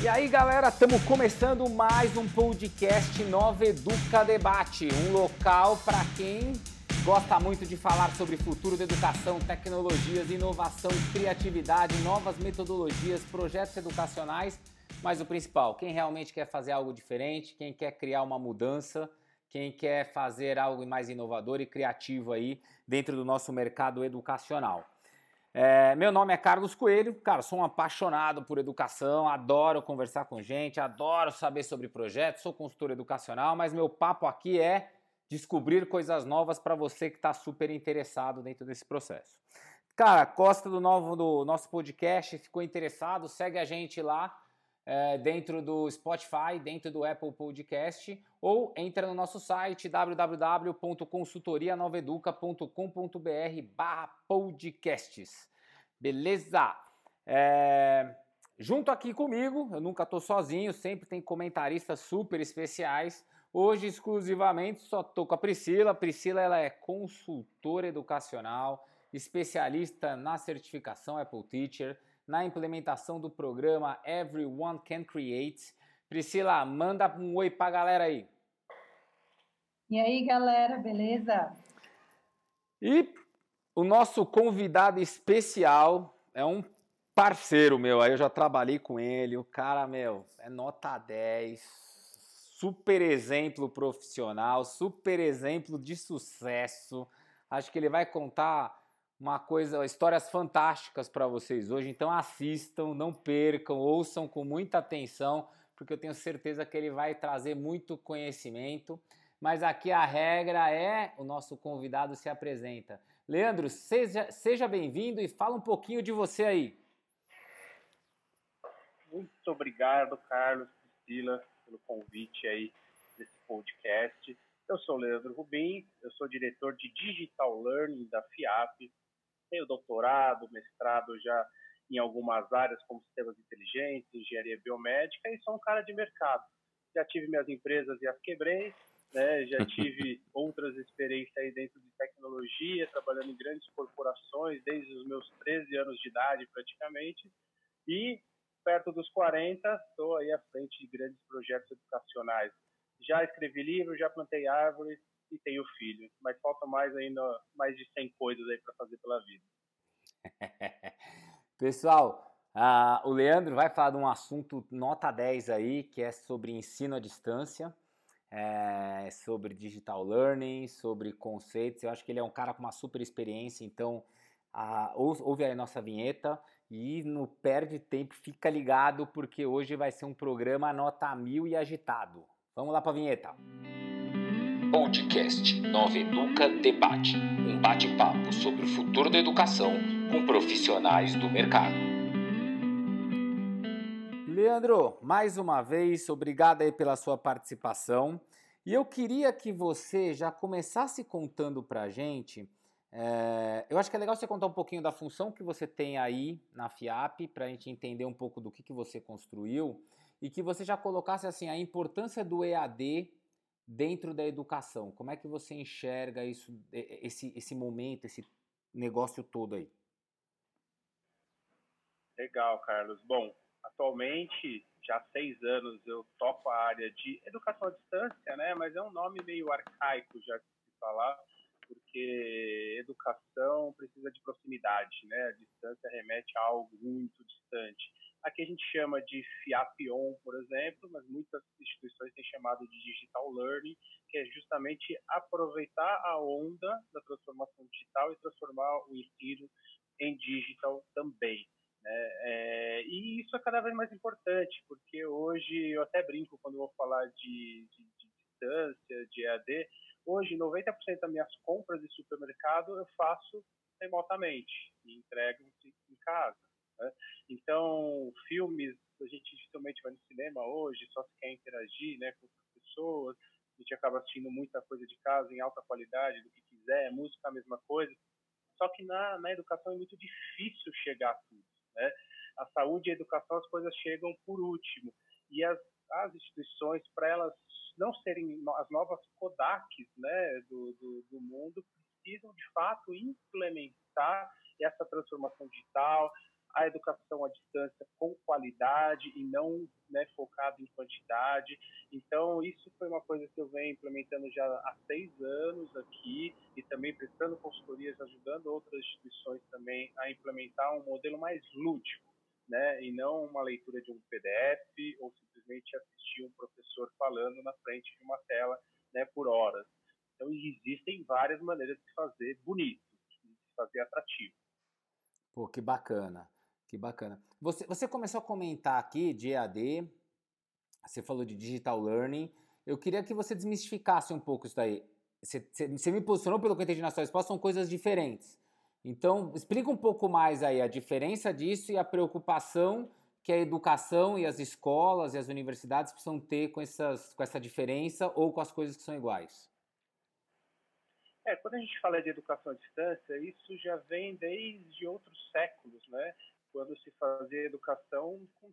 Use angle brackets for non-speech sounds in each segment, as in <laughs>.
E aí, galera, estamos começando mais um podcast Nova Educa Debate, um local para quem gosta muito de falar sobre futuro da educação, tecnologias, inovação, criatividade, novas metodologias, projetos educacionais, mas o principal, quem realmente quer fazer algo diferente, quem quer criar uma mudança, quem quer fazer algo mais inovador e criativo aí dentro do nosso mercado educacional. É, meu nome é Carlos Coelho, cara, sou um apaixonado por educação, adoro conversar com gente, adoro saber sobre projetos, sou consultor educacional, mas meu papo aqui é descobrir coisas novas para você que está super interessado dentro desse processo. Cara, gosta do, novo, do nosso podcast, ficou interessado, segue a gente lá é, dentro do Spotify, dentro do Apple Podcast, ou entra no nosso site www.consultorianoveduca.com.br barra podcasts. Beleza? É, junto aqui comigo, eu nunca estou sozinho, sempre tem comentaristas super especiais. Hoje, exclusivamente, só estou com a Priscila. Priscila ela é consultora educacional, especialista na certificação Apple Teacher, na implementação do programa Everyone Can Create. Priscila, manda um oi para a galera aí. E aí, galera, beleza? E o nosso convidado especial é um parceiro meu, aí eu já trabalhei com ele, o cara, meu, é nota 10, super exemplo profissional, super exemplo de sucesso. Acho que ele vai contar uma coisa, histórias fantásticas para vocês hoje. Então assistam, não percam, ouçam com muita atenção, porque eu tenho certeza que ele vai trazer muito conhecimento. Mas aqui a regra é o nosso convidado se apresenta. Leandro, seja, seja bem-vindo e fala um pouquinho de você aí. Muito obrigado, Carlos, Priscila, pelo convite aí desse podcast. Eu sou Leandro Rubim, eu sou diretor de Digital Learning da FIAP, tenho doutorado, mestrado já em algumas áreas como sistemas inteligentes, engenharia biomédica e sou um cara de mercado. Já tive minhas empresas e as quebrei, né? já <laughs> tive outras experiências aí dentro de tecnologia, trabalhando em grandes corporações desde os meus 13 anos de idade praticamente e perto dos 40 estou aí à frente de grandes projetos educacionais. Já escrevi livro, já plantei árvores, e tenho filho. Mas falta mais ainda, mais de 100 coisas aí para fazer pela vida. <laughs> Pessoal, uh, o Leandro vai falar de um assunto nota 10 aí, que é sobre ensino à distância, é, sobre digital learning, sobre conceitos. Eu acho que ele é um cara com uma super experiência, então uh, ouve aí a nossa vinheta e não perde tempo, fica ligado, porque hoje vai ser um programa nota mil e agitado. Vamos lá para a vinheta. Música Podcast Nova Educa Debate um bate-papo sobre o futuro da educação com profissionais do mercado. Leandro, mais uma vez, obrigado aí pela sua participação. E eu queria que você já começasse contando para a gente. É, eu acho que é legal você contar um pouquinho da função que você tem aí na FIAP, para a gente entender um pouco do que, que você construiu e que você já colocasse assim a importância do EAD dentro da educação. Como é que você enxerga isso, esse, esse momento, esse negócio todo aí? Legal, Carlos. Bom, atualmente, já há seis anos, eu toco a área de educação à distância, né? Mas é um nome meio arcaico já de se falar, porque educação precisa de proximidade, né? A distância remete a algo muito distante. Aqui a gente chama de FIAPON, por exemplo, mas muitas instituições têm chamado de Digital Learning, que é justamente aproveitar a onda da transformação digital e transformar o ensino em digital também. Né? É, e isso é cada vez mais importante, porque hoje eu até brinco quando vou falar de, de, de distância, de EAD, hoje 90% das minhas compras de supermercado eu faço remotamente e entrego em casa. Né? Então, filmes, a gente dificilmente vai no cinema hoje, só se quer interagir né, com outras pessoas, a gente acaba assistindo muita coisa de casa em alta qualidade, do que quiser, música a mesma coisa. Só que na, na educação é muito difícil chegar a tudo. Né? A saúde e a educação, as coisas chegam por último. E as, as instituições, para elas não serem as novas Kodaks né, do, do, do mundo, precisam de fato implementar essa transformação digital, a educação à distância com qualidade e não né, focado em quantidade. Então, isso foi uma coisa que eu venho implementando já há seis anos aqui e também prestando consultorias, ajudando outras instituições também a implementar um modelo mais lúdico, né, e não uma leitura de um PDF ou simplesmente assistir um professor falando na frente de uma tela né, por horas. Então, existem várias maneiras de fazer bonito, de fazer atrativo. Pô, que bacana. Que bacana. Você, você começou a comentar aqui de EAD, você falou de digital learning. Eu queria que você desmistificasse um pouco isso daí. Você, você me posicionou, pelo que eu entendi na sua resposta, são coisas diferentes. Então, explica um pouco mais aí a diferença disso e a preocupação que a educação e as escolas e as universidades precisam ter com, essas, com essa diferença ou com as coisas que são iguais. É, quando a gente fala de educação à distância, isso já vem desde outros séculos, né? Quando se fazia educação com,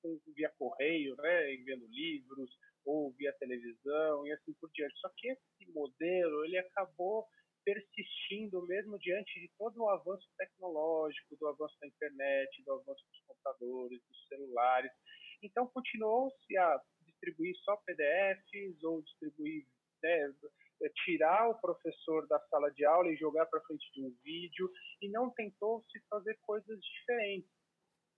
com, via correio, né, enviando livros ou via televisão e assim por diante. Só que esse modelo ele acabou persistindo mesmo diante de todo o avanço tecnológico, do avanço da internet, do avanço dos computadores, dos celulares. Então continuou-se a distribuir só PDFs ou distribuir né, tirar o professor da sala de aula e jogar para frente de um vídeo e não tentou se fazer coisas diferentes.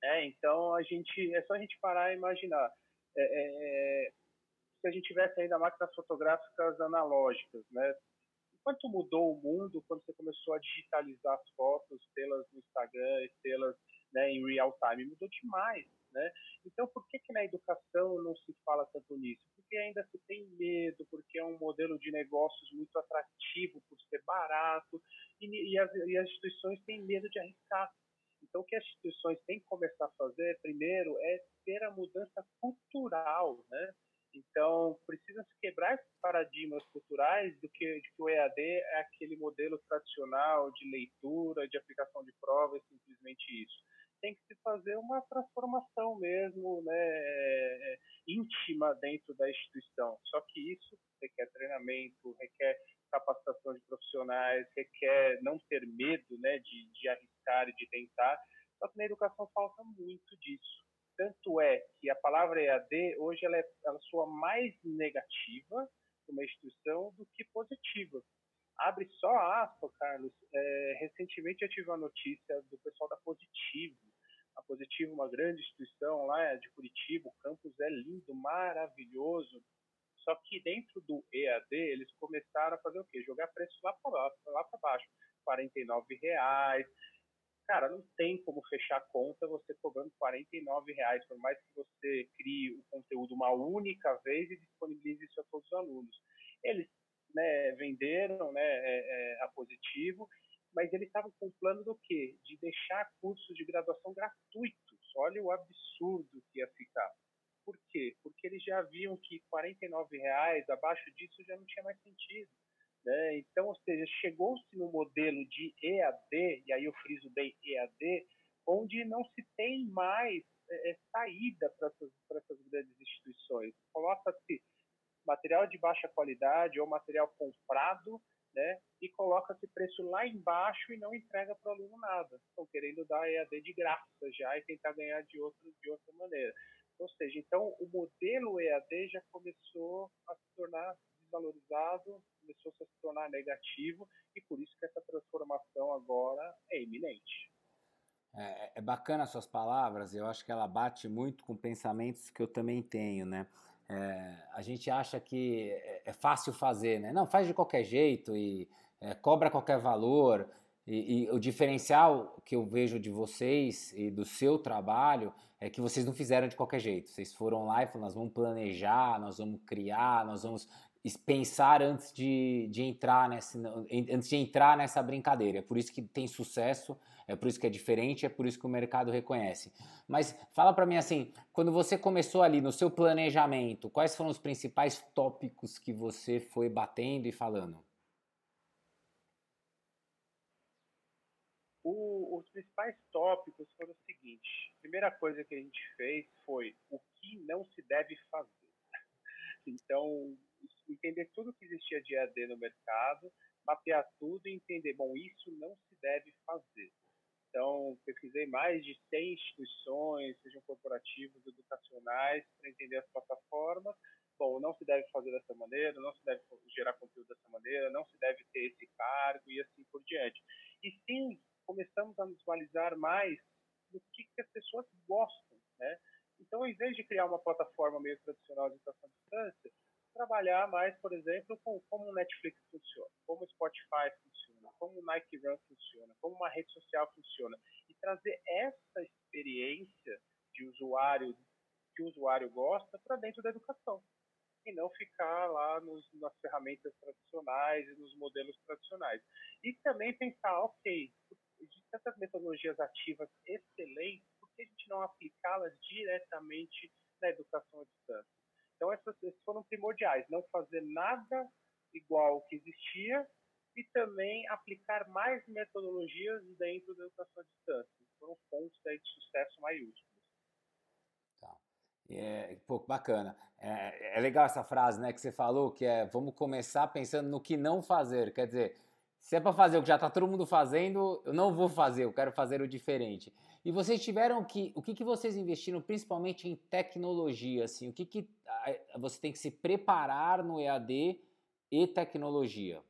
É, então a gente é só a gente parar e imaginar é, é, é se a gente tivesse ainda máquinas fotográficas analógicas, né? Quanto mudou o mundo quando você começou a digitalizar as fotos, tê-las no Instagram tê-las né, em real time? Mudou demais. Né? Então, por que, que na educação não se fala tanto nisso? Porque ainda se tem medo, porque é um modelo de negócios muito atrativo por ser barato, e, e, as, e as instituições têm medo de arriscar. Então, o que as instituições têm que começar a fazer, primeiro, é ter a mudança cultural, né? Então, precisa se quebrar esses paradigmas culturais do que, de que o EAD é aquele modelo tradicional de leitura, de aplicação de provas, simplesmente isso tem que se fazer uma transformação mesmo, né, é, é, íntima dentro da instituição. Só que isso requer treinamento, requer capacitação de profissionais, requer não ter medo, né, de, de arriscar e de tentar. Só que na educação falta muito disso. Tanto é que a palavra EAD hoje ela, é, ela soa mais negativa para uma instituição do que positiva abre só aspas, Carlos. É, recentemente eu tive uma notícia do pessoal da Positivo. Positivo, uma grande instituição lá de Curitiba, o campus é lindo, maravilhoso. Só que dentro do EAD eles começaram a fazer o quê? Jogar preço lá para lá para baixo, R$ reais. Cara, não tem como fechar a conta você cobrando R$ reais, por mais que você crie o conteúdo uma única vez e disponibilize isso a todos os alunos. Eles né, venderam né, é, é, a Positivo, mas eles estavam com o plano do quê? De deixar cursos de graduação gratuitos. Olha o absurdo que ia ficar. Por quê? Porque eles já viam que R$ reais abaixo disso já não tinha mais sentido. Né? Então, ou seja, chegou-se no modelo de EAD, e aí eu friso bem EAD, onde não se tem mais é, é saída para essas, essas grandes instituições. Coloca-se material de baixa qualidade ou material comprado, né, e coloca esse preço lá embaixo e não entrega para o aluno nada. Estão querendo dar EAD de graça já e tentar ganhar de, outro, de outra maneira. Ou seja, então o modelo EAD já começou a se tornar desvalorizado, começou a se tornar negativo e por isso que essa transformação agora é iminente. É, é bacana as suas palavras, eu acho que ela bate muito com pensamentos que eu também tenho, né? É, a gente acha que é, é, fácil fazer, né? Não, faz de qualquer jeito e é, cobra qualquer valor. E, e, o diferencial que eu vejo de vocês e do seu trabalho é que vocês não fizeram de qualquer jeito. Vocês foram lá e falaram: nós vamos planejar, nós vamos criar, nós vamos pensar antes de, de entrar nessa, antes de entrar nessa brincadeira. É por isso que tem sucesso, é por isso que é diferente, é por isso que o mercado reconhece. Mas fala para mim assim, quando você começou ali no seu planejamento, quais foram os principais tópicos que você foi batendo e falando? O, os principais tópicos foram o seguinte: primeira coisa que a gente fez foi o que não se deve fazer. Então, entender tudo que existia de EAD no mercado, mapear tudo e entender, bom, isso não se deve fazer. Então, pesquisei mais de 100 instituições, sejam corporativos, educacionais, para entender as plataformas. Bom, não se deve fazer dessa maneira, não se deve gerar conteúdo dessa maneira, não se deve ter esse cargo e assim por diante. E sim, começamos a visualizar mais do que, que as pessoas gostam, né? Então, em vez de criar uma plataforma meio tradicional de educação à distância, trabalhar mais, por exemplo, com como o Netflix funciona, como o Spotify funciona, como o Nike Run funciona, como uma rede social funciona e trazer essa experiência de usuário que o usuário gosta para dentro da educação e não ficar lá nos, nas ferramentas tradicionais e nos modelos tradicionais. E também pensar, ok, existem tantas metodologias ativas excelentes, que a gente não aplicá-las diretamente na educação à distância? Então, essas, esses foram primordiais, não fazer nada igual ao que existia e também aplicar mais metodologias dentro da educação à distância. Foram pontos aí de sucesso maiúsculos. Tá. É, pô, bacana. É, é legal essa frase né, que você falou, que é vamos começar pensando no que não fazer. Quer dizer, se é para fazer o que já está todo mundo fazendo, eu não vou fazer, eu quero fazer o diferente. E vocês tiveram que, o que, que vocês investiram principalmente em tecnologia, assim, o que, que você tem que se preparar no EAD e tecnologia?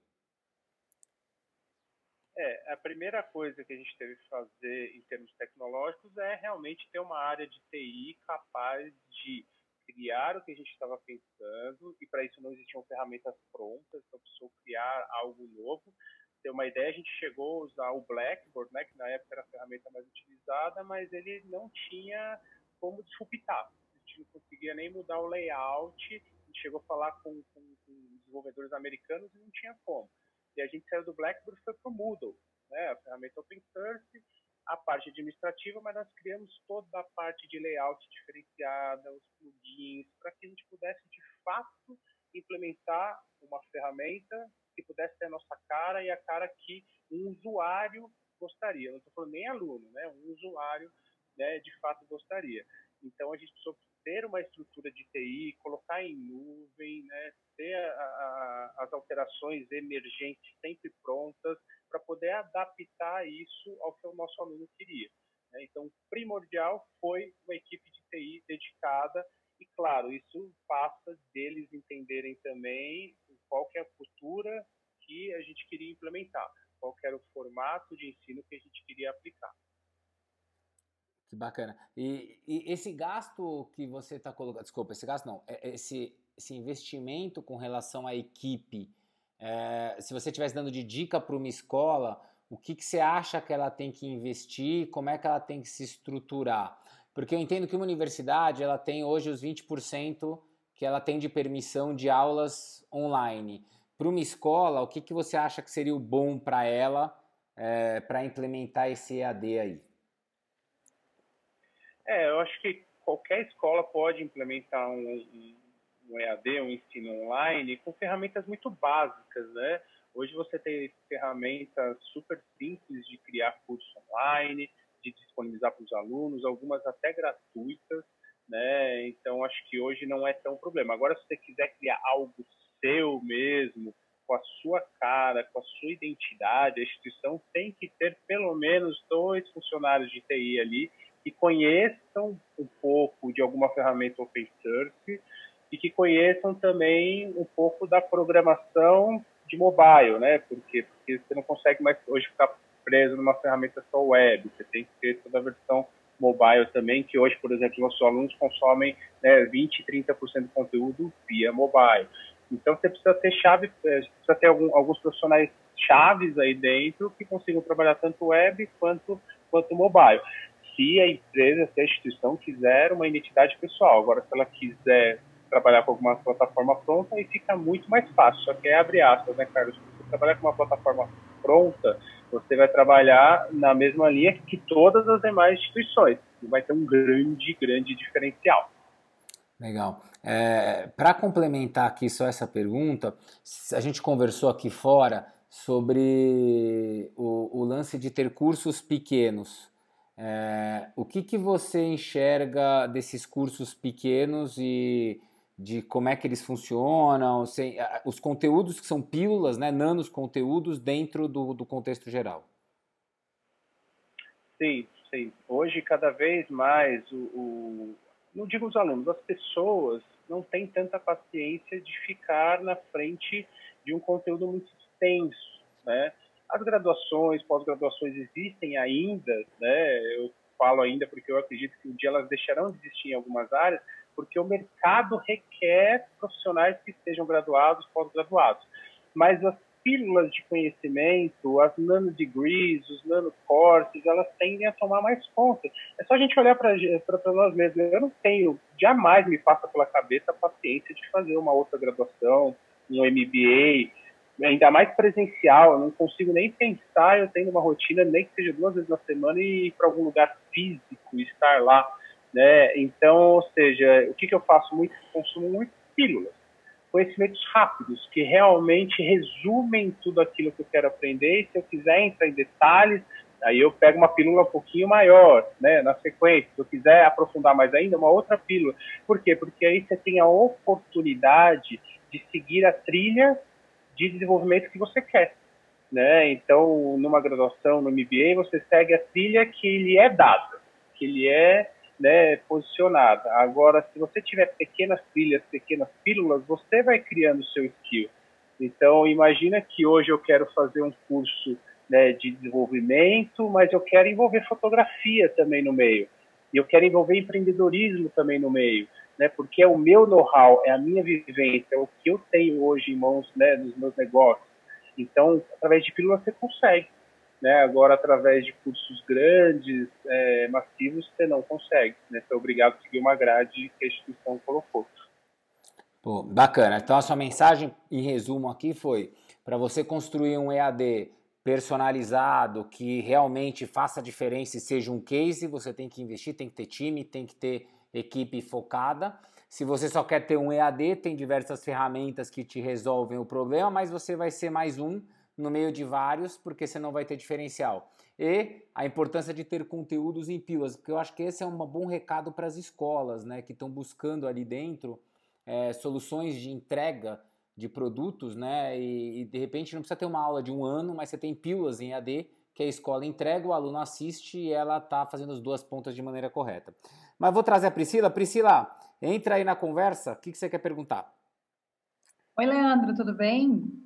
É, a primeira coisa que a gente teve que fazer em termos tecnológicos é realmente ter uma área de TI capaz de criar o que a gente estava pensando, e para isso não existiam ferramentas prontas, então precisou criar algo novo ter uma ideia, a gente chegou a usar o Blackboard, né, que na época era a ferramenta mais utilizada, mas ele não tinha como disruptar. A gente não conseguia nem mudar o layout. A gente chegou a falar com, com, com desenvolvedores americanos e não tinha como. E a gente saiu do Blackboard e foi para o Moodle, né, a ferramenta open source, a parte administrativa, mas nós criamos toda a parte de layout diferenciada, os plugins, para que a gente pudesse de fato implementar uma ferramenta que pudesse ter a nossa cara e a cara que um usuário gostaria. Não estou falando nem aluno, né? Um usuário, né, de fato gostaria. Então a gente precisou ter uma estrutura de TI, colocar em nuvem, né, ter a, a, as alterações emergentes sempre prontas para poder adaptar isso ao que o nosso aluno queria. Né? Então, primordial foi uma equipe de TI dedicada e, claro, isso passa deles entenderem também qual que é a cultura que a gente queria implementar, qual que era o formato de ensino que a gente queria aplicar. Que bacana. E, e esse gasto que você está colocando, desculpa, esse gasto não, é, é esse, esse investimento com relação à equipe, é, se você estivesse dando de dica para uma escola, o que, que você acha que ela tem que investir, como é que ela tem que se estruturar? Porque eu entendo que uma universidade ela tem hoje os 20% que ela tem de permissão de aulas online. Para uma escola, o que, que você acha que seria o bom para ela é, para implementar esse EAD aí? É, eu acho que qualquer escola pode implementar um, um EAD, um ensino online, com ferramentas muito básicas, né? Hoje você tem ferramentas super simples de criar curso online, de disponibilizar para os alunos, algumas até gratuitas, né? Então acho que hoje não é tão problema. Agora, se você quiser criar algo seu mesmo, com a sua cara, com a sua identidade, a instituição tem que ter pelo menos dois funcionários de TI ali que conheçam um pouco de alguma ferramenta open source e que conheçam também um pouco da programação de mobile, né? Porque, porque você não consegue mais hoje ficar preso numa ferramenta só web, você tem que ter toda a versão mobile também, que hoje, por exemplo, nossos alunos consomem né, 20, 30% do conteúdo via mobile. Então você precisa ter chave, é, precisa ter algum, alguns profissionais chaves aí dentro que consigam trabalhar tanto web quanto, quanto mobile. Se a empresa, se a instituição quiser uma identidade pessoal. Agora, se ela quiser trabalhar com alguma plataforma pronta, aí fica muito mais fácil. Só que é abre aspas, né, Carlos? Você trabalhar com uma plataforma pronta, você vai trabalhar na mesma linha que todas as demais instituições. Vai ter um grande, grande diferencial. Legal. É, Para complementar aqui só essa pergunta, a gente conversou aqui fora sobre o, o lance de ter cursos pequenos. É, o que, que você enxerga desses cursos pequenos e de como é que eles funcionam, os conteúdos que são pílulas, né, nanos conteúdos dentro do, do contexto geral? Sim, assim, hoje cada vez mais o, o, não digo os alunos, as pessoas não têm tanta paciência de ficar na frente de um conteúdo muito extenso, né? As graduações, pós-graduações existem ainda, né? Eu falo ainda porque eu acredito que um dia elas deixarão de existir em algumas áreas, porque o mercado requer profissionais que sejam graduados, pós-graduados. Mas as pílulas de conhecimento, as nanodegrees, os nanocourses, elas tendem a tomar mais conta. É só a gente olhar para nós mesmos. Eu não tenho, jamais me passa pela cabeça a paciência de fazer uma outra graduação, um MBA, ainda mais presencial, eu não consigo nem pensar eu tenho uma rotina, nem que seja duas vezes na semana, e ir para algum lugar físico, estar lá. Né? Então, ou seja, o que, que eu faço muito? Consumo muito pílulas, conhecimentos rápidos, que realmente resumem tudo aquilo que eu quero aprender, e se eu quiser entrar em detalhes, aí eu pego uma pílula um pouquinho maior, né, na sequência. Se eu quiser aprofundar mais ainda, uma outra pílula. Por quê? Porque aí você tem a oportunidade de seguir a trilha de desenvolvimento que você quer. Né? Então, numa graduação, no MBA, você segue a trilha que lhe é dada, que lhe é né, posicionada. Agora, se você tiver pequenas trilhas, pequenas pílulas, você vai criando o seu skill. Então, imagina que hoje eu quero fazer um curso né, de desenvolvimento, mas eu quero envolver fotografia também no meio. E eu quero envolver empreendedorismo também no meio né? Porque é o meu know-how, é a minha vivência, é o que eu tenho hoje em mãos, né, meus negócios. Então, através de pílula você consegue, né? Agora, através de cursos grandes, é, massivos, você não consegue, né? Você é obrigado a seguir uma grade que a instituição colocou. Pô, bacana. Então, a sua mensagem, em resumo aqui, foi para você construir um EAD personalizado, que realmente faça diferença e seja um case, você tem que investir, tem que ter time, tem que ter equipe focada. Se você só quer ter um EAD, tem diversas ferramentas que te resolvem o problema, mas você vai ser mais um no meio de vários, porque você não vai ter diferencial. E a importância de ter conteúdos em pílulas, porque eu acho que esse é um bom recado para as escolas, né, que estão buscando ali dentro é, soluções de entrega de produtos, né, e, e, de repente não precisa ter uma aula de um ano, mas você tem pílulas em EAD que a escola entrega, o aluno assiste e ela está fazendo as duas pontas de maneira correta. Mas vou trazer a Priscila. Priscila, entra aí na conversa. O que, que você quer perguntar? Oi, Leandro, tudo bem?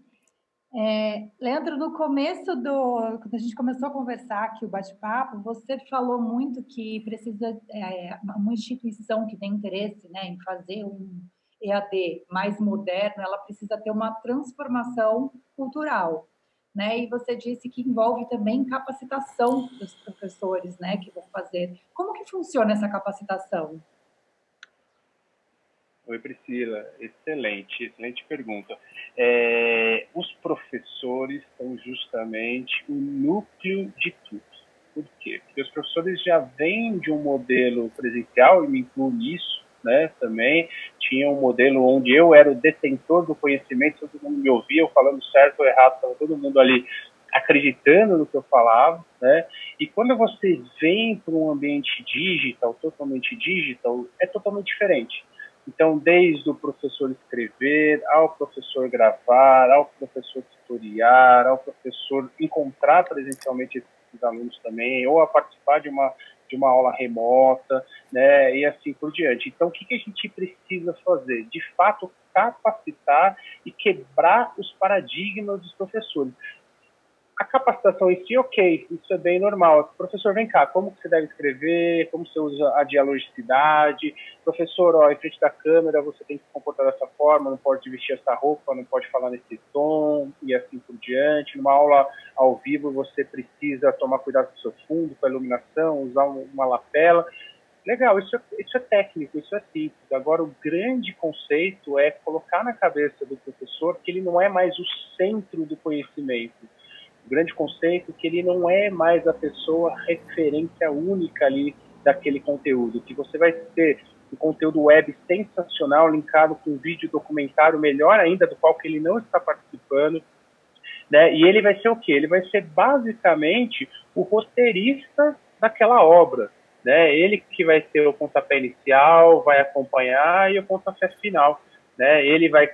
É, Leandro, no começo do. Quando a gente começou a conversar aqui, o bate-papo, você falou muito que precisa. É, uma instituição que tem interesse né, em fazer um EAD mais moderno, ela precisa ter uma transformação cultural né? E você disse que envolve também capacitação dos professores, né, que vão fazer. Como que funciona essa capacitação? Oi, Priscila. Excelente, excelente pergunta. É, os professores são justamente o núcleo de tudo. Por quê? Porque os professores já vêm de um modelo presencial, e me incluo nisso, né, também. Tinha um modelo onde eu era o detentor do conhecimento, todo mundo me ouvia, eu falando certo ou errado, estava todo mundo ali acreditando no que eu falava, né? E quando você vem para um ambiente digital, totalmente digital, é totalmente diferente. Então, desde o professor escrever, ao professor gravar, ao professor tutoriar, ao professor encontrar presencialmente esses alunos também, ou a participar de uma de uma aula remota, né, e assim por diante. Então, o que, que a gente precisa fazer? De fato, capacitar e quebrar os paradigmas dos professores a capacitação em si, ok, isso é bem normal. Professor, vem cá, como você deve escrever, como você usa a dialogicidade. Professor, ó, em frente da câmera você tem que se comportar dessa forma, não pode vestir essa roupa, não pode falar nesse tom e assim por diante. Numa aula ao vivo você precisa tomar cuidado com o seu fundo, com a iluminação, usar uma lapela. Legal, isso é, isso é técnico, isso é simples. Agora, o grande conceito é colocar na cabeça do professor que ele não é mais o centro do conhecimento grande conceito que ele não é mais a pessoa referência única ali daquele conteúdo, que você vai ter um conteúdo web sensacional linkado com um vídeo documentário melhor ainda do qual que ele não está participando, né? E ele vai ser o quê? Ele vai ser basicamente o roteirista daquela obra, né? Ele que vai ter o pontapé inicial, vai acompanhar e o pontapé final, né? Ele vai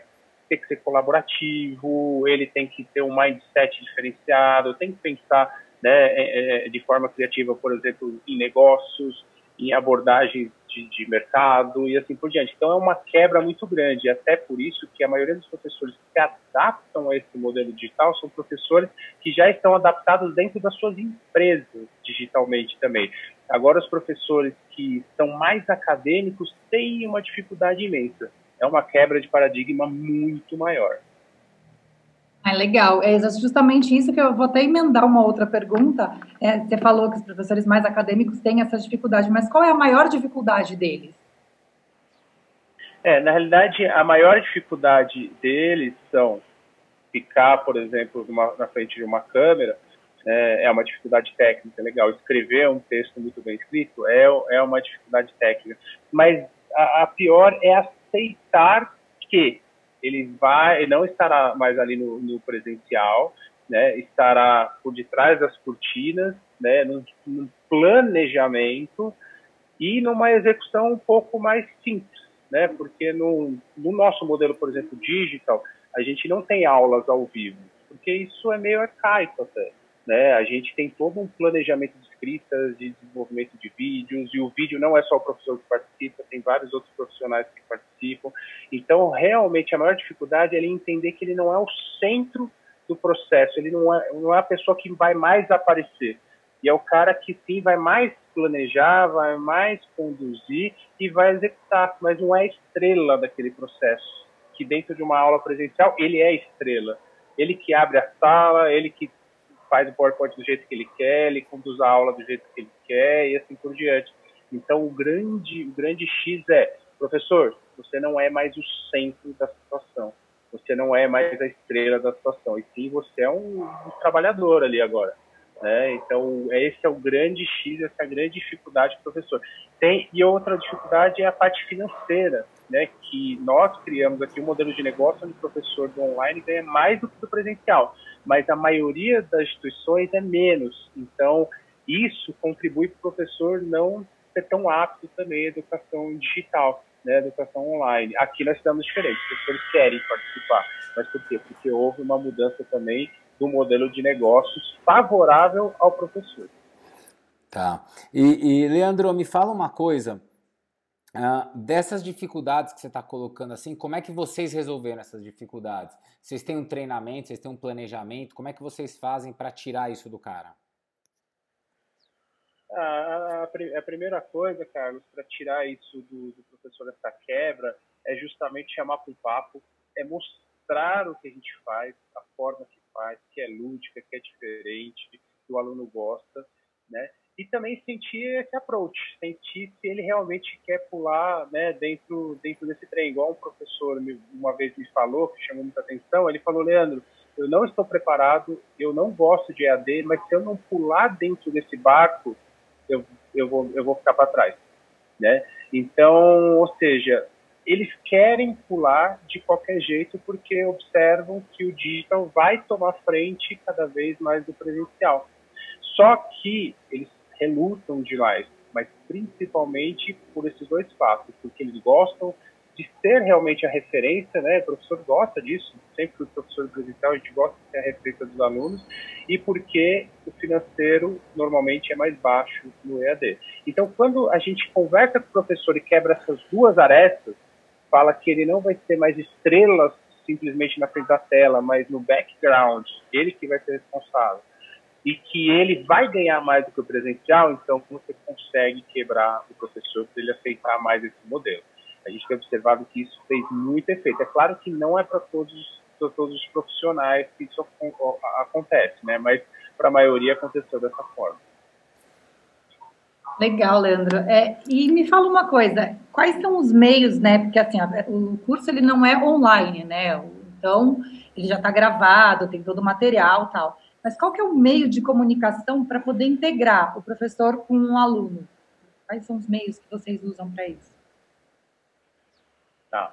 tem que ser colaborativo, ele tem que ter um mindset diferenciado, tem que pensar né, é, é, de forma criativa, por exemplo, em negócios, em abordagens de, de, mercado e assim por diante. Então é uma quebra muito grande, até por isso que a maioria dos professores que se adaptam a esse modelo digital são professores que já estão adaptados dentro das suas empresas digitalmente também. Agora os professores que são mais acadêmicos têm uma dificuldade imensa. É uma quebra de paradigma muito maior. É legal. É justamente isso que eu vou até emendar uma outra pergunta. É, você falou que os professores mais acadêmicos têm essa dificuldade, mas qual é a maior dificuldade deles? É, na realidade, a maior dificuldade deles são ficar, por exemplo, numa, na frente de uma câmera, é, é uma dificuldade técnica, legal. Escrever um texto muito bem escrito é, é uma dificuldade técnica. Mas a, a pior é aceitar que ele vai, não estará mais ali no, no presencial, né, estará por detrás das cortinas, né, num, planejamento e numa execução um pouco mais simples, né, porque no, no nosso modelo, por exemplo, digital, a gente não tem aulas ao vivo, porque isso é meio arcaico até. Né? A gente tem todo um planejamento de escritas, de desenvolvimento de vídeos, e o vídeo não é só o professor que participa, tem vários outros profissionais que participam. Então, realmente, a maior dificuldade é ele entender que ele não é o centro do processo, ele não é, não é a pessoa que vai mais aparecer. E é o cara que sim vai mais planejar, vai mais conduzir e vai executar, mas não é a estrela daquele processo. Que dentro de uma aula presencial, ele é a estrela. Ele que abre a sala, ele que faz o PowerPoint do jeito que ele quer, ele conduz a aula do jeito que ele quer e assim por diante. Então, o grande, o grande X é, professor, você não é mais o centro da situação. Você não é mais a estrela da situação. E sim, você é um, um trabalhador ali agora. Né? Então, esse é o grande X, essa é a grande dificuldade do professor. Tem, e outra dificuldade é a parte financeira, né? que nós criamos aqui um modelo de negócio onde o professor do online ganha mais do que do presencial mas a maioria das instituições é menos. Então, isso contribui para o professor não ser tão apto também à educação digital, né, educação online. Aqui nós estamos diferentes, os professores querem participar. Mas por quê? Porque houve uma mudança também do modelo de negócios favorável ao professor. Tá. E, e Leandro, me fala uma coisa. Uh, dessas dificuldades que você está colocando assim, como é que vocês resolveram essas dificuldades? Vocês têm um treinamento, vocês têm um planejamento, como é que vocês fazem para tirar isso do cara? A, a, a, primeira coisa, Carlos, para tirar isso do, do, professor essa quebra, é justamente chamar para o papo, é mostrar o que a gente faz, a forma que faz, que é lúdica, que é diferente, que o aluno gosta, né? E também sentir esse approach, sentir se ele realmente quer pular né, dentro, dentro desse trem. Igual um professor uma vez me falou, que chamou muita atenção, ele falou, Leandro, eu não estou preparado, eu não gosto de EAD, mas se eu não pular dentro desse barco, eu, eu, vou, eu vou ficar para trás. Né? Então, ou seja, eles querem pular de qualquer jeito porque observam que o digital vai tomar frente cada vez mais do presencial. Só que eles relutam de lá, mas principalmente por esses dois fatos, porque eles gostam de ser realmente a referência, né? O professor gosta disso, sempre o professor presencial a gente gosta de ser a referência dos alunos, e porque o financeiro normalmente é mais baixo no EAD. Então, quando a gente conversa com o professor e quebra essas duas arestas, fala que ele não vai ser mais estrela simplesmente na frente da tela, mas no background, ele que vai ser responsável e que ele vai ganhar mais do que o presencial, então você consegue quebrar o professor para ele aceitar mais esse modelo. A gente tem observado que isso fez muito efeito. É claro que não é para todos, todos os profissionais que isso acontece, né? mas para a maioria aconteceu dessa forma. Legal, Leandro. É, e me fala uma coisa, quais são os meios, né? Porque assim, o curso ele não é online, né? Então ele já está gravado, tem todo o material, tal. Mas qual que é o meio de comunicação para poder integrar o professor com o um aluno? Quais são os meios que vocês usam para isso? Tá.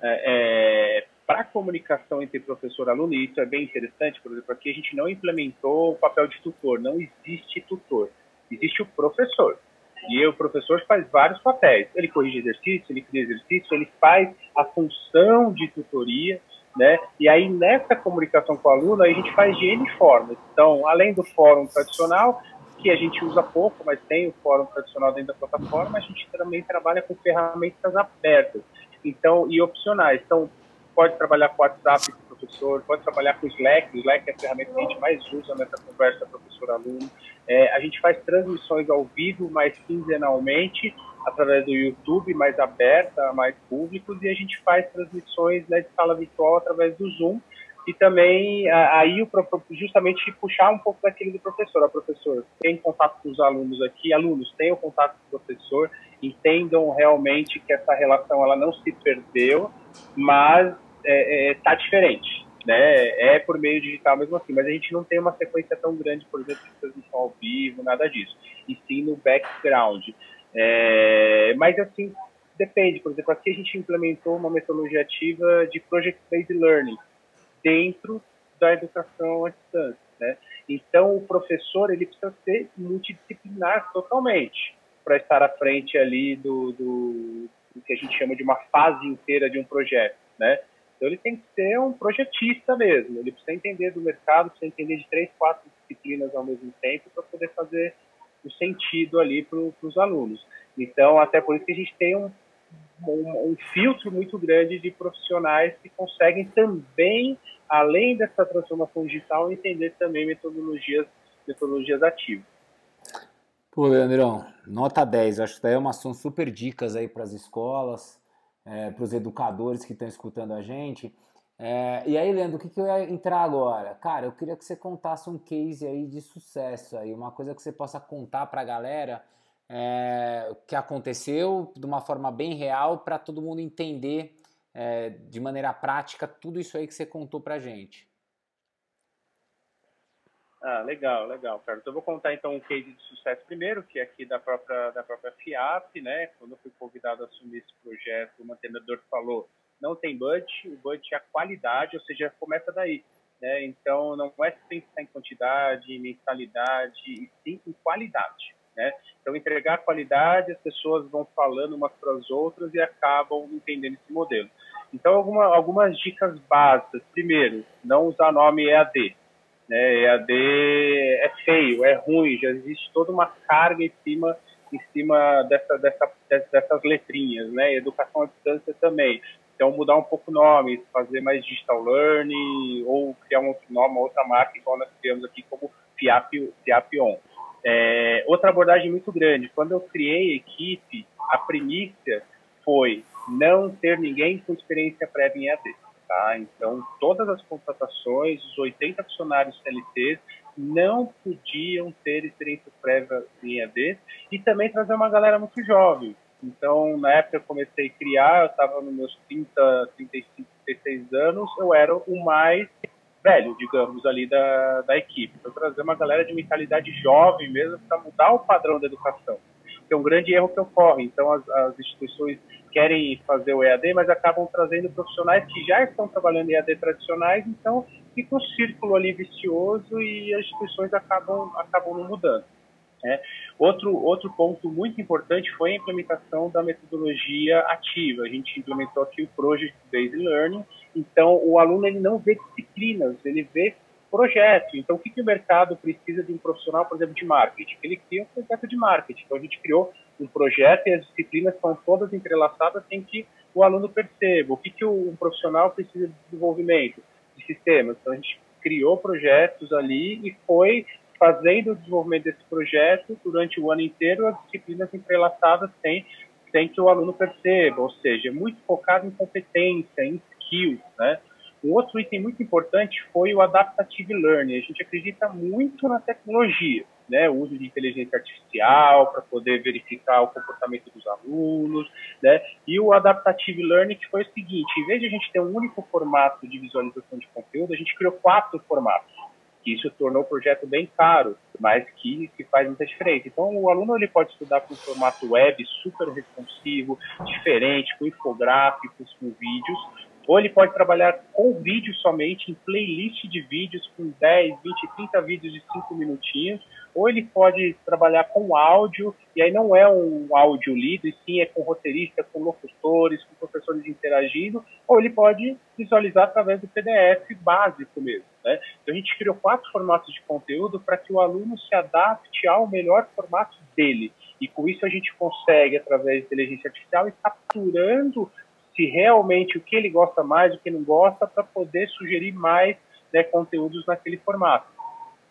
É, é, para a comunicação entre professor e aluno, isso é bem interessante, por exemplo, aqui a gente não implementou o papel de tutor, não existe tutor, existe o professor. E o professor faz vários papéis. Ele corrige exercício, ele cria exercício, ele faz a função de tutoria, né? E aí nessa comunicação com o aluno a gente faz de N formas. Então, além do fórum tradicional, que a gente usa pouco, mas tem o fórum tradicional dentro da plataforma, a gente também trabalha com ferramentas abertas, então e opcionais. Então, pode trabalhar com WhatsApp com o professor, pode trabalhar com Slack, Slack é a ferramenta que a gente mais usa nessa conversa professor-aluno. É, a gente faz transmissões ao vivo, mais quinzenalmente, através do YouTube, mais aberta, mais públicos, e a gente faz transmissões né, de sala virtual através do Zoom, e também aí justamente puxar um pouco daquilo do professor. O professor tem contato com os alunos aqui, alunos tenham contato com o professor, entendam realmente que essa relação ela não se perdeu, mas está é, é, tá diferente. Né? É por meio digital mesmo assim, mas a gente não tem uma sequência tão grande, por exemplo, de transmissão ao vivo, nada disso. E sim no background. É, mas assim, depende. Por exemplo, aqui a gente implementou uma metodologia ativa de project-based learning dentro da educação à distância, né? Então, o professor ele precisa ser multidisciplinar totalmente para estar à frente ali do, do, do, que a gente chama de uma fase inteira de um projeto, né? Então, ele tem que ser um projetista mesmo. Ele precisa entender do mercado, precisa entender de três, quatro disciplinas ao mesmo tempo para poder fazer o sentido ali para os alunos. Então, até por isso que a gente tem um, um, um filtro muito grande de profissionais que conseguem também além dessa transformação digital, entender também metodologias, metodologias ativas. Pô, Leandrão, nota 10. Acho que daí é uma são super dicas aí para as escolas, é, para os educadores que estão escutando a gente. É, e aí, Leandro, o que, que eu ia entrar agora? Cara, eu queria que você contasse um case aí de sucesso aí, uma coisa que você possa contar para a galera é, que aconteceu de uma forma bem real para todo mundo entender é, de maneira prática tudo isso aí que você contou para gente. Ah, legal, legal, Carlos. Eu vou contar então um case de sucesso primeiro, que é aqui da própria da própria FIAP, né? Quando eu fui convidado a assumir esse projeto, o mantenedor falou: não tem budget, o budget é a qualidade, ou seja, começa daí. Né? Então, não é pensar em quantidade, mensalidade, e sim em qualidade. Né? Então, entregar qualidade, as pessoas vão falando umas para as outras e acabam entendendo esse modelo. Então, alguma, algumas dicas básicas. Primeiro, não usar nome EAD. Né? EAD é feio, é ruim, já existe toda uma carga em cima em cima dessa, dessa, dessas letrinhas, né? Educação à distância também. Então, mudar um pouco o nome, fazer mais digital learning, ou criar um outro nome, uma outra marca, igual nós criamos aqui como FIAP, FIAP On. É, outra abordagem muito grande, quando eu criei a equipe, a primícia foi não ter ninguém com experiência prévia em EAD. Tá? Então, todas as contratações, os 80 funcionários CLT não podiam ter experiência prévia em EAD e também trazer uma galera muito jovem. Então, na época eu comecei a criar, eu estava nos meus 30, 35, 36 anos, eu era o mais velho, digamos, ali da, da equipe. Então, trazer uma galera de mentalidade jovem mesmo para mudar o padrão da educação. Que é um grande erro que ocorre. Então, as, as instituições querem fazer o EAD, mas acabam trazendo profissionais que já estão trabalhando em EAD tradicionais, então fica um círculo ali vicioso e as instituições acabam, acabam não mudando. Né? Outro, outro ponto muito importante foi a implementação da metodologia ativa. A gente implementou aqui o Project Based Learning. Então, o aluno ele não vê disciplinas, ele vê projeto. Então, o que, que o mercado precisa de um profissional, por exemplo, de marketing? Ele cria um projeto de marketing. Então, a gente criou um projeto e as disciplinas são todas entrelaçadas sem que o aluno perceba. O que, que um profissional precisa de desenvolvimento de sistemas? Então, a gente criou projetos ali e foi fazendo o desenvolvimento desse projeto durante o ano inteiro, as disciplinas entrelaçadas sem, sem que o aluno perceba, ou seja, muito focado em competência, em skills, né? Um outro item muito importante foi o adaptative learning. A gente acredita muito na tecnologia, né? O uso de inteligência artificial para poder verificar o comportamento dos alunos, né? E o adaptative learning que foi o seguinte: em vez de a gente ter um único formato de visualização de conteúdo, a gente criou quatro formatos que isso tornou o projeto bem caro, mas que, que faz muita diferença. Então, o aluno ele pode estudar com formato web super responsivo, diferente, com infográficos, com vídeos, ou ele pode trabalhar com vídeo somente, em playlist de vídeos, com 10, 20, 30 vídeos de 5 minutinhos, ou ele pode trabalhar com áudio, e aí não é um áudio lido, e sim é com roteirista, com locutores, com professores interagindo, ou ele pode visualizar através do PDF básico mesmo. Né? Então a gente criou quatro formatos de conteúdo para que o aluno se adapte ao melhor formato dele. E com isso a gente consegue, através de inteligência artificial, ir capturando se realmente o que ele gosta mais, o que não gosta, para poder sugerir mais né, conteúdos naquele formato.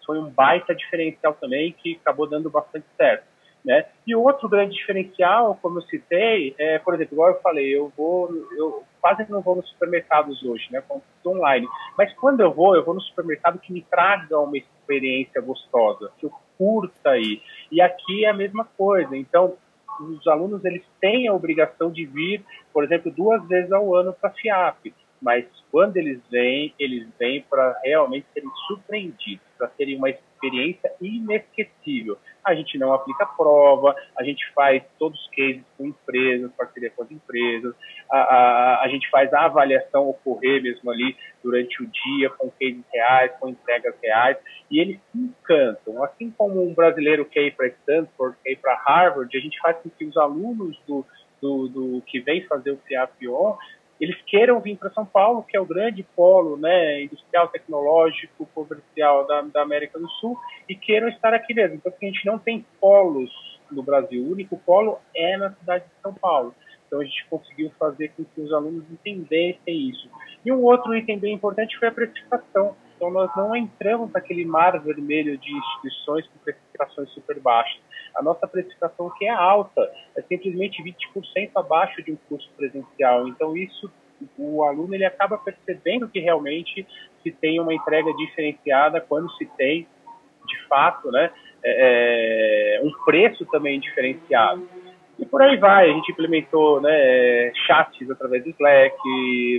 Foi um baita diferencial também que acabou dando bastante certo. Né? E outro grande diferencial, como eu citei, é, por exemplo, igual eu falei, eu vou, eu quase não vou nos supermercados hoje, né, online. Mas quando eu vou, eu vou no supermercado que me traga uma experiência gostosa, que eu curta aí. E aqui é a mesma coisa. Então, os alunos eles têm a obrigação de vir, por exemplo, duas vezes ao ano para a FIAP mas quando eles vêm, eles vêm para realmente serem surpreendidos, para terem uma experiência inesquecível. A gente não aplica prova, a gente faz todos os cases com empresas, parceria com as empresas, a, a, a gente faz a avaliação ocorrer mesmo ali durante o dia, com cases reais, com entregas reais, e eles se encantam. Assim como um brasileiro quer ir para Stanford, quer ir para Harvard, a gente faz com que os alunos do, do, do que vem fazer o FIAP-ON eles queiram vir para São Paulo, que é o grande polo né, industrial, tecnológico, comercial da, da, América do Sul, e queiram estar aqui mesmo. Então, a gente não tem polos no Brasil. O único polo é na cidade de São Paulo. Então, a gente conseguiu fazer com que os alunos entendessem isso. E um outro item bem importante foi a precificação. Então, nós não entramos naquele mar vermelho de instituições com precificações super baixas a nossa precificação que é alta, é simplesmente 20% abaixo de um curso presencial. Então isso o aluno ele acaba percebendo que realmente se tem uma entrega diferenciada quando se tem de fato, né, é, é um preço também diferenciado. E por aí vai, a gente implementou né, chats através do Slack,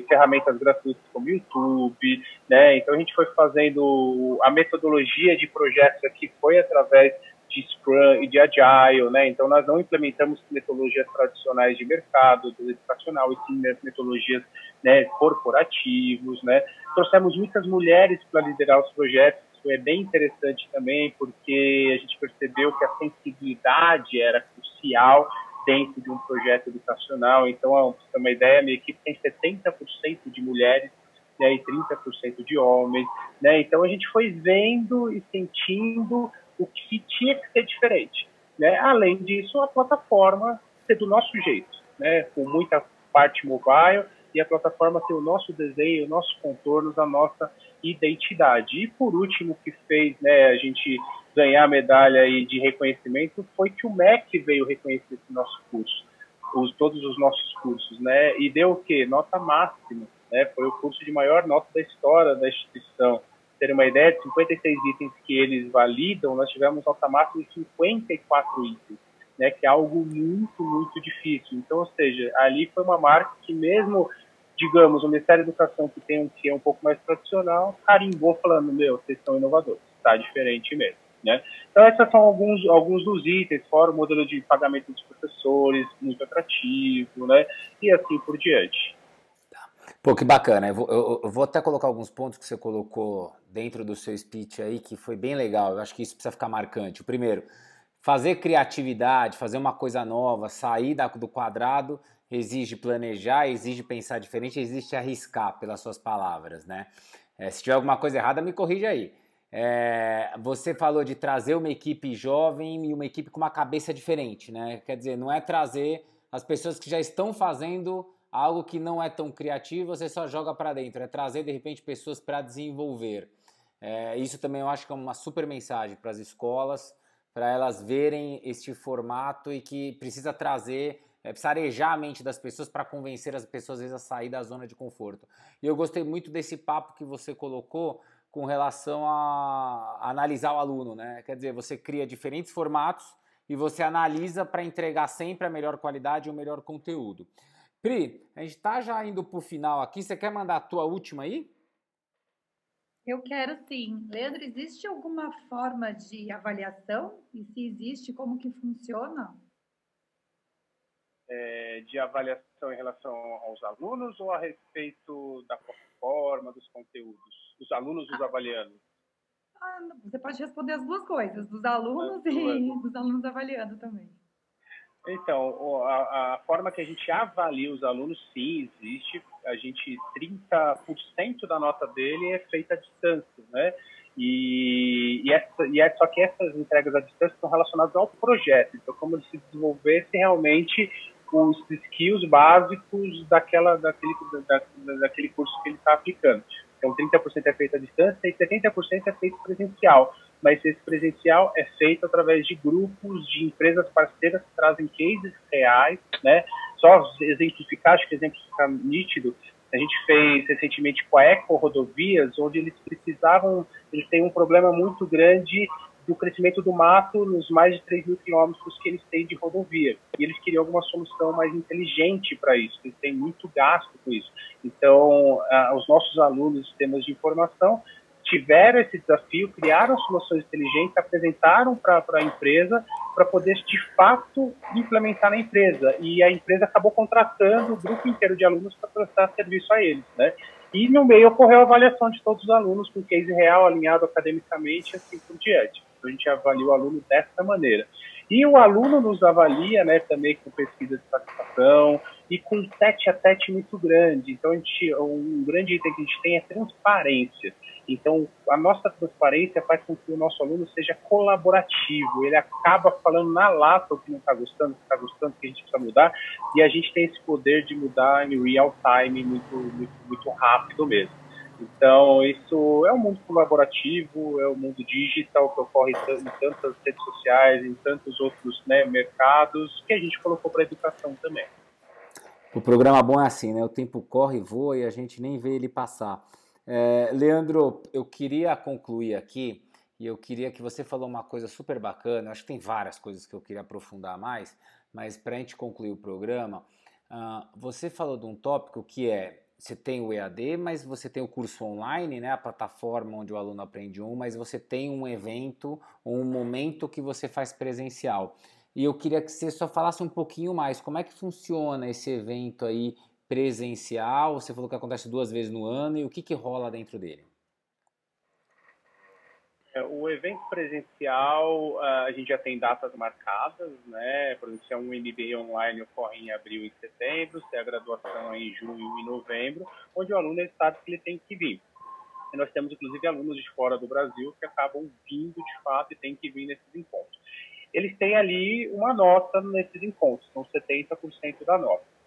ferramentas gratuitas como YouTube, né? Então a gente foi fazendo a metodologia de projetos aqui foi através de Scrum e de Agile, né? Então nós não implementamos metodologias tradicionais de mercado, do educacional, e sim metodologias né, corporativos, né? Trouxemos muitas mulheres para liderar os projetos, isso é bem interessante também, porque a gente percebeu que a sensibilidade era crucial dentro de um projeto educacional. Então, para ter uma ideia, minha equipe tem 70% de mulheres né, e 30% de homens. Né? Então, a gente foi vendo e sentindo o que tinha que ser diferente. Né? Além disso, a plataforma ser do nosso jeito, né? com muita parte mobile e a plataforma ter o nosso desenho, os nossos contornos, a nossa identidade. E por último, que fez né, a gente ganhar a medalha aí de reconhecimento foi que o MEC veio reconhecer esse nosso curso, os, todos os nossos cursos, né? E deu o quê? Nota máxima, né? Foi o curso de maior nota da história da instituição terem uma ideia, de 56 itens que eles validam, nós tivemos nota máxima de 54 itens, né, que é algo muito, muito difícil. Então, ou seja, ali foi uma marca que mesmo, digamos, o Ministério da Educação, que tem um que é um pouco mais tradicional, carimbou falando, meu, vocês são inovadores, está diferente mesmo. Né? Então, esses são alguns, alguns dos itens, fora o modelo de pagamento dos professores, muito atrativo, né? e assim por diante. Pô, que bacana. Eu vou, eu, eu vou, até colocar alguns pontos que você colocou dentro do seu speech aí, que foi bem legal. Eu acho que isso precisa ficar marcante. O primeiro, fazer criatividade, fazer uma coisa nova, sair da, do quadrado, exige planejar, exige pensar diferente, exige arriscar pelas suas palavras, né? É, se tiver alguma coisa errada, me corrija aí. É, você falou de trazer uma equipe jovem e uma equipe com uma cabeça diferente, né? Quer dizer, não é trazer as pessoas que já estão fazendo algo que não é tão criativo, você só joga para dentro, é trazer de repente pessoas para desenvolver. É, isso também eu acho que é uma super mensagem para as escolas, para elas verem este formato e que precisa trazer, é, precisa arejar a mente das pessoas para convencer as pessoas às vezes a sair da zona de conforto. E eu gostei muito desse papo que você colocou com relação a, a analisar o aluno, né? Quer dizer, você cria diferentes formatos e você analisa para entregar sempre a melhor qualidade e o melhor conteúdo. Pri, a gente está já indo para o final aqui. Você quer mandar a tua última aí? Eu quero sim. Leandro, existe alguma forma de avaliação? E se existe, como que funciona? É, de avaliação em relação aos alunos ou a respeito da plataforma, dos conteúdos? Os alunos os avaliando? ah, você pode responder as duas coisas, dos alunos e dos alunos avaliando também. Então, a, a, forma que a gente avalia os alunos, sim, existe. A gente, 30% da nota dele é feita à distância, né? E, e, essa, e é só que essas entregas à distância estão relacionadas ao projeto. Então, como ele se desenvolvesse realmente os skills básicos daquela, daquele, da, daquele curso que ele está aplicando. Então, 30% é feito à distância e 70% é feito presencial. Mas esse presencial é feito através de grupos de empresas parceiras que trazem cases reais, né? Só exemplificar, acho que exemplo fica nítido. A gente fez recentemente com a Eco Rodovias, onde eles precisavam, eles têm um problema muito grande do crescimento do mato nos mais de 3 mil quilômetros que eles têm de rodovia. E eles queriam alguma solução mais inteligente para isso, eles têm muito gasto com isso. Então, os nossos alunos sistemas de informação tiveram esse desafio, criaram soluções inteligentes, apresentaram para a empresa para poder, de fato, implementar na empresa. E a empresa acabou contratando o grupo inteiro de alunos para prestar serviço a eles. Né? E no meio ocorreu a avaliação de todos os alunos com case real, alinhado academicamente, assim por diante. Então a gente avalia o aluno dessa maneira. E o aluno nos avalia né, também com pesquisa de satisfação e com tete a tete muito grande. Então, a gente, um grande item que a gente tem é transparência. Então, a nossa transparência faz com que o nosso aluno seja colaborativo. Ele acaba falando na lata o que não está gostando, o que está gostando, o que a gente precisa mudar. E a gente tem esse poder de mudar em real time, muito, muito, muito rápido mesmo. Então, isso é um mundo colaborativo, é um mundo digital que ocorre em tantas redes sociais, em tantos outros né, mercados, que a gente colocou para a educação também. O programa bom é assim, né? O tempo corre, voa e a gente nem vê ele passar. É, Leandro, eu queria concluir aqui e eu queria que você falou uma coisa super bacana. Acho que tem várias coisas que eu queria aprofundar mais, mas para a gente concluir o programa, uh, você falou de um tópico que é você tem o EAD, mas você tem o curso online, né, a plataforma onde o aluno aprende um, mas você tem um evento, um momento que você faz presencial. E eu queria que você só falasse um pouquinho mais, como é que funciona esse evento aí presencial? Você falou que acontece duas vezes no ano e o que, que rola dentro dele? É, o evento presencial, ah, a gente já tem datas marcadas, né? Por exemplo, se é um MBA online, ocorre em abril e setembro, se é a graduação é em junho e novembro, onde o aluno sabe que ele tem que vir. E nós temos, inclusive, alunos de fora do Brasil que acabam vindo de fato e têm que vir nesses encontros. Eles têm ali uma nota nesses encontros, são 70% da nota.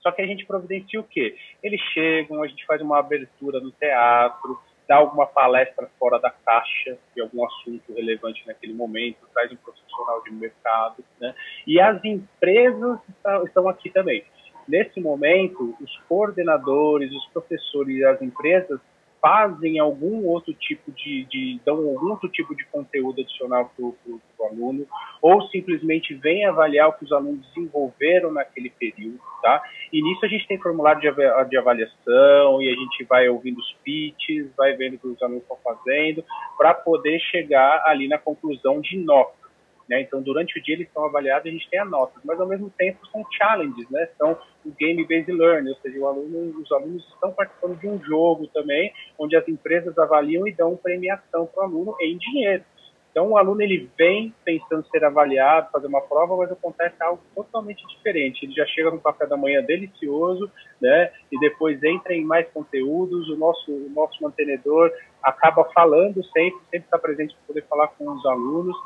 Só que a gente providencia o quê? Eles chegam, a gente faz uma abertura no teatro, dá alguma palestra fora da caixa de algum assunto relevante naquele momento, traz um profissional de mercado, né? E as empresas estão aqui também. Nesse momento, os coordenadores, os professores e as empresas fazem algum outro tipo de, de dão algum outro tipo de conteúdo adicional para o aluno, ou simplesmente vem avaliar o que os alunos desenvolveram naquele período, tá? E nisso a gente tem formulário de, avaliação e a gente vai ouvindo os pitches, vai vendo o que os alunos estão fazendo, para poder chegar ali na conclusão de nota. Né? Então, durante o dia eles são avaliados e a gente tem a nota, mas ao mesmo tempo são challenges, né? São o game-based learning, ou seja, aluno, os alunos estão participando de um jogo também, onde as empresas avaliam e dão premiação para o aluno em dinheiro. Então, o aluno ele vem pensando ser avaliado, fazer uma prova, mas acontece algo totalmente diferente. Ele já chega no café da manhã delicioso, né? E depois entra em mais conteúdos. O nosso, o nosso mantenedor acaba falando sempre, sempre está presente para poder falar com os alunos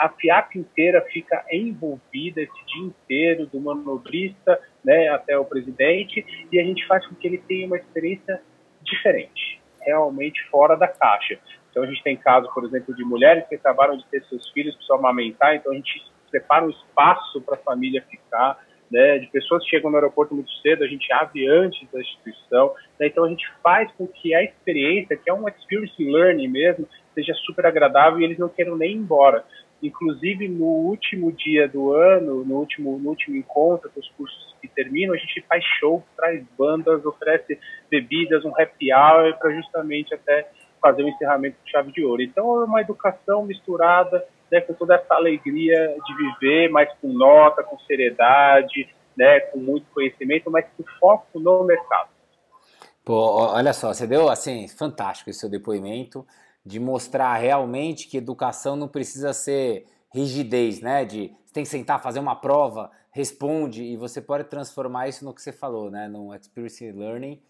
a FIAP inteira fica envolvida esse dia inteiro, do manobrista né, até o presidente, e a gente faz com que ele tenha uma experiência diferente, realmente fora da caixa. Então a gente tem casos, por exemplo, de mulheres que acabaram de ter seus filhos, precisam amamentar, então a gente prepara um espaço para a família ficar, né, de pessoas que chegam no aeroporto muito cedo, a gente abre antes da instituição, né, então a gente faz com que a experiência, que é um experience learning mesmo, seja super agradável e eles não queiram nem ir embora. Inclusive, no último dia do ano, no último, no último encontro, que os cursos que terminam, a gente faz show, traz bandas, oferece bebidas, um happy hour, para justamente até fazer o um encerramento com chave de ouro. Então, é uma educação misturada né, com toda essa alegria de viver, mas com nota, com seriedade, né, com muito conhecimento, mas com foco no mercado. Pô, olha só, você deu assim, fantástico esse seu depoimento. De mostrar realmente que educação não precisa ser rigidez, né? De você tem que sentar, fazer uma prova, responde e você pode transformar isso no que você falou, né? No experience learning,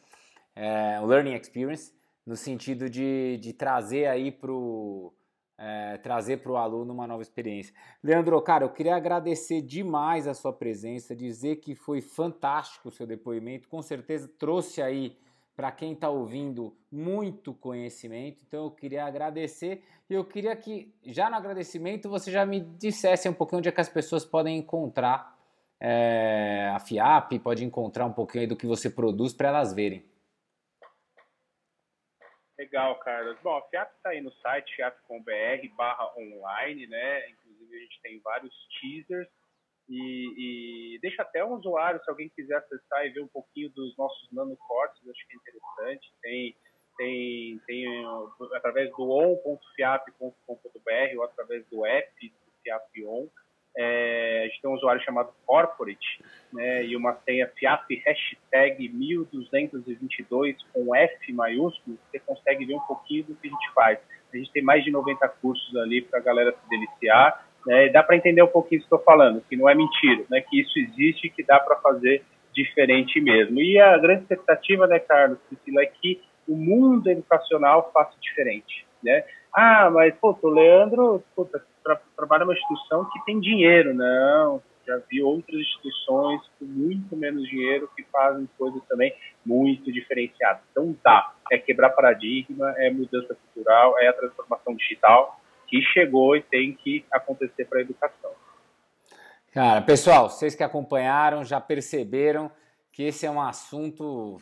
é, learning experience, no sentido de, de trazer aí para o é, trazer para o aluno uma nova experiência. Leandro, cara, eu queria agradecer demais a sua presença, dizer que foi fantástico o seu depoimento, com certeza trouxe aí para quem está ouvindo muito conhecimento, então eu queria agradecer e eu queria que, já no agradecimento, você já me dissesse um pouquinho onde é que as pessoas podem encontrar é, a FIAP, pode encontrar um pouquinho do que você produz para elas verem. Legal, Carlos. Bom, a FIAP está aí no site fiap.com.br barra online, né? Inclusive a gente tem vários teasers e, e, deixa até um usuário, se alguém quiser acessar e ver um pouquinho dos nossos nanocortes, acho que é interessante. Tem, tem, tem através do on.fiap.com.br ou através do app do FIAP On. É, a gente tem um usuário chamado Corporate, né, e uma senha FIAP hashtag 1222 com F maiúsculo, você consegue ver um pouquinho do que a gente faz. A gente tem mais de 90 cursos ali para a galera se deliciar, né, dá para entender um pouquinho o que estou falando, que não é mentira, né, que isso existe e que dá para fazer diferente mesmo. E a grande expectativa, né, Carlos, Priscila, é que o mundo educacional faça diferente, né? Ah, mas, pô, o Leandro, puta, tra trabalha numa instituição que tem dinheiro. Não, já vi outras instituições com muito menos dinheiro que fazem coisas também muito diferenciadas. Então dá, é quebrar paradigma, é mudança cultural, é a transformação digital que chegou e tem que acontecer para a educação. Cara, pessoal, vocês que acompanharam já perceberam que esse é um assunto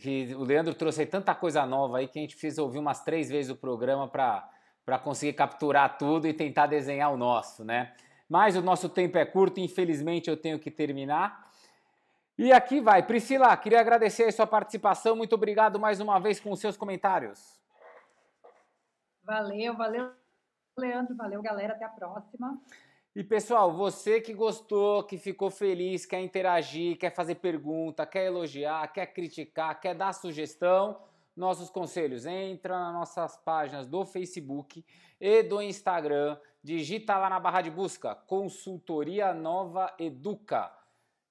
que o Leandro trouxe tanta coisa nova aí que a gente fez ouvir umas três vezes o programa para para conseguir capturar tudo e tentar desenhar o nosso, né? Mas o nosso tempo é curto, infelizmente eu tenho que terminar. E aqui vai. Priscila, queria agradecer a sua participação. Muito obrigado mais uma vez com os seus comentários. Valeu, valeu, Leandro. Valeu, galera. Até a próxima. E pessoal, você que gostou, que ficou feliz, quer interagir, quer fazer pergunta, quer elogiar, quer criticar, quer dar sugestão, nossos conselhos. Entra nas nossas páginas do Facebook e do Instagram. Digita lá na barra de busca Consultoria Nova Educa.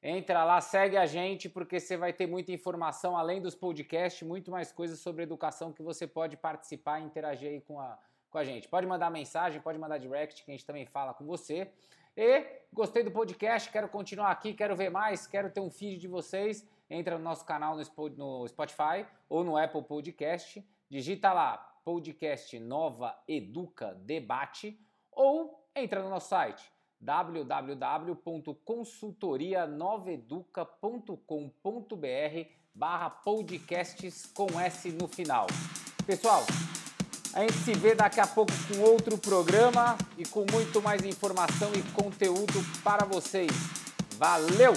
Entra lá, segue a gente, porque você vai ter muita informação, além dos podcasts, muito mais coisas sobre educação que você pode participar e interagir aí com a, com a gente. Pode mandar mensagem, pode mandar direct, que a gente também fala com você. E gostei do podcast, quero continuar aqui, quero ver mais, quero ter um feed de vocês entra no nosso canal no Spotify ou no Apple Podcast, digita lá podcast Nova Educa Debate ou entra no nosso site www.consultorianoveduca.com.br barra podcasts com S no final. Pessoal, a gente se vê daqui a pouco com outro programa e com muito mais informação e conteúdo para vocês. Valeu!